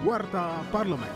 Warta Parlemen.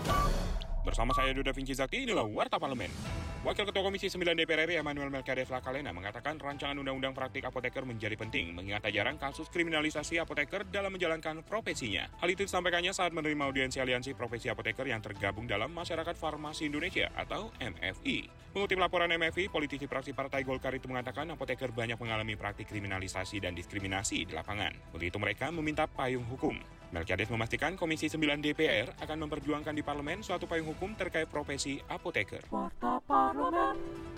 Bersama saya Duda Vinci Zakti, inilah Warta Parlemen. Wakil Ketua Komisi 9 DPR RI Emmanuel Melkiades Lakalena mengatakan rancangan Undang-Undang Praktik Apoteker menjadi penting mengingat jarang kasus kriminalisasi apoteker dalam menjalankan profesinya. Hal itu disampaikannya saat menerima audiensi Aliansi Profesi Apoteker yang tergabung dalam Masyarakat Farmasi Indonesia atau MFI. Mengutip laporan MFI, politisi praksi Partai Golkar itu mengatakan apoteker banyak mengalami praktik kriminalisasi dan diskriminasi di lapangan. Untuk itu mereka meminta payung hukum. Melkiades memastikan Komisi 9 DPR akan memperjuangkan di parlemen suatu payung hukum terkait profesi apoteker.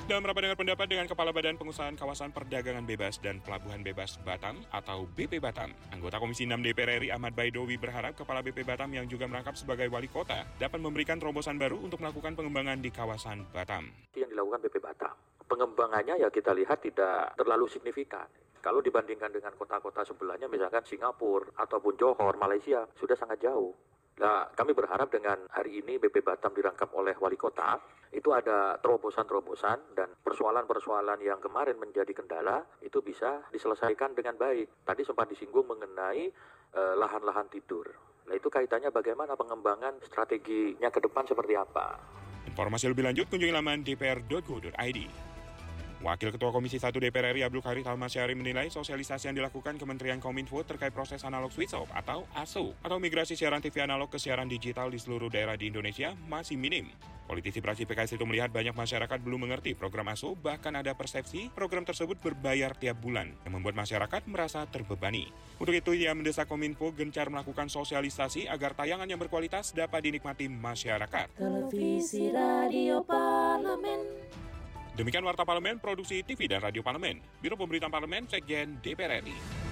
Dalam rapat dengar pendapat dengan Kepala Badan Pengusahaan Kawasan Perdagangan Bebas dan Pelabuhan Bebas Batam atau BP Batam, anggota Komisi 6 DPR RI Ahmad Baidowi berharap Kepala BP Batam yang juga merangkap sebagai wali kota dapat memberikan terobosan baru untuk melakukan pengembangan di kawasan Batam. yang dilakukan BP Batam. Pengembangannya ya kita lihat tidak terlalu signifikan. Kalau dibandingkan dengan kota-kota sebelahnya misalkan Singapura ataupun Johor, Malaysia sudah sangat jauh. Nah, kami berharap dengan hari ini BP Batam dirangkap oleh wali kota, itu ada terobosan-terobosan dan persoalan-persoalan yang kemarin menjadi kendala itu bisa diselesaikan dengan baik. Tadi sempat disinggung mengenai eh, lahan-lahan tidur. Nah, itu kaitannya bagaimana pengembangan strateginya ke depan seperti apa. Informasi lebih lanjut kunjungi laman dpr.go.id. Wakil Ketua Komisi 1 DPR RI Abdul Karir Almasyari menilai sosialisasi yang dilakukan Kementerian Kominfo terkait proses analog switch off atau ASO atau migrasi siaran TV analog ke siaran digital di seluruh daerah di Indonesia masih minim. Politisi praksi PKS itu melihat banyak masyarakat belum mengerti program ASO, bahkan ada persepsi program tersebut berbayar tiap bulan yang membuat masyarakat merasa terbebani. Untuk itu, ia mendesak Kominfo gencar melakukan sosialisasi agar tayangan yang berkualitas dapat dinikmati masyarakat. Televisi Radio. Demikian Warta Parlemen, Produksi TV dan Radio Parlemen, Biro Pemberitaan Parlemen, Sekjen DPR RI.